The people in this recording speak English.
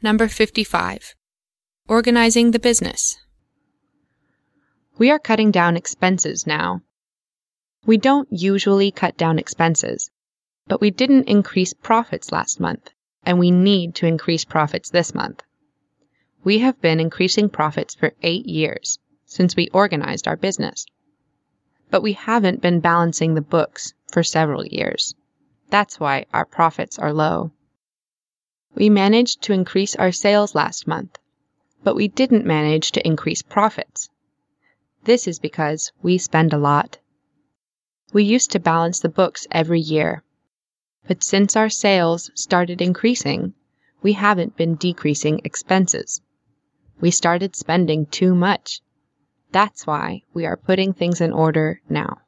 Number 55. Organizing the business. We are cutting down expenses now. We don't usually cut down expenses, but we didn't increase profits last month, and we need to increase profits this month. We have been increasing profits for eight years since we organized our business. But we haven't been balancing the books for several years. That's why our profits are low. We managed to increase our sales last month, but we didn't manage to increase profits. This is because we spend a lot. We used to balance the books every year, but since our sales started increasing, we haven't been decreasing expenses. We started spending too much. That's why we are putting things in order now.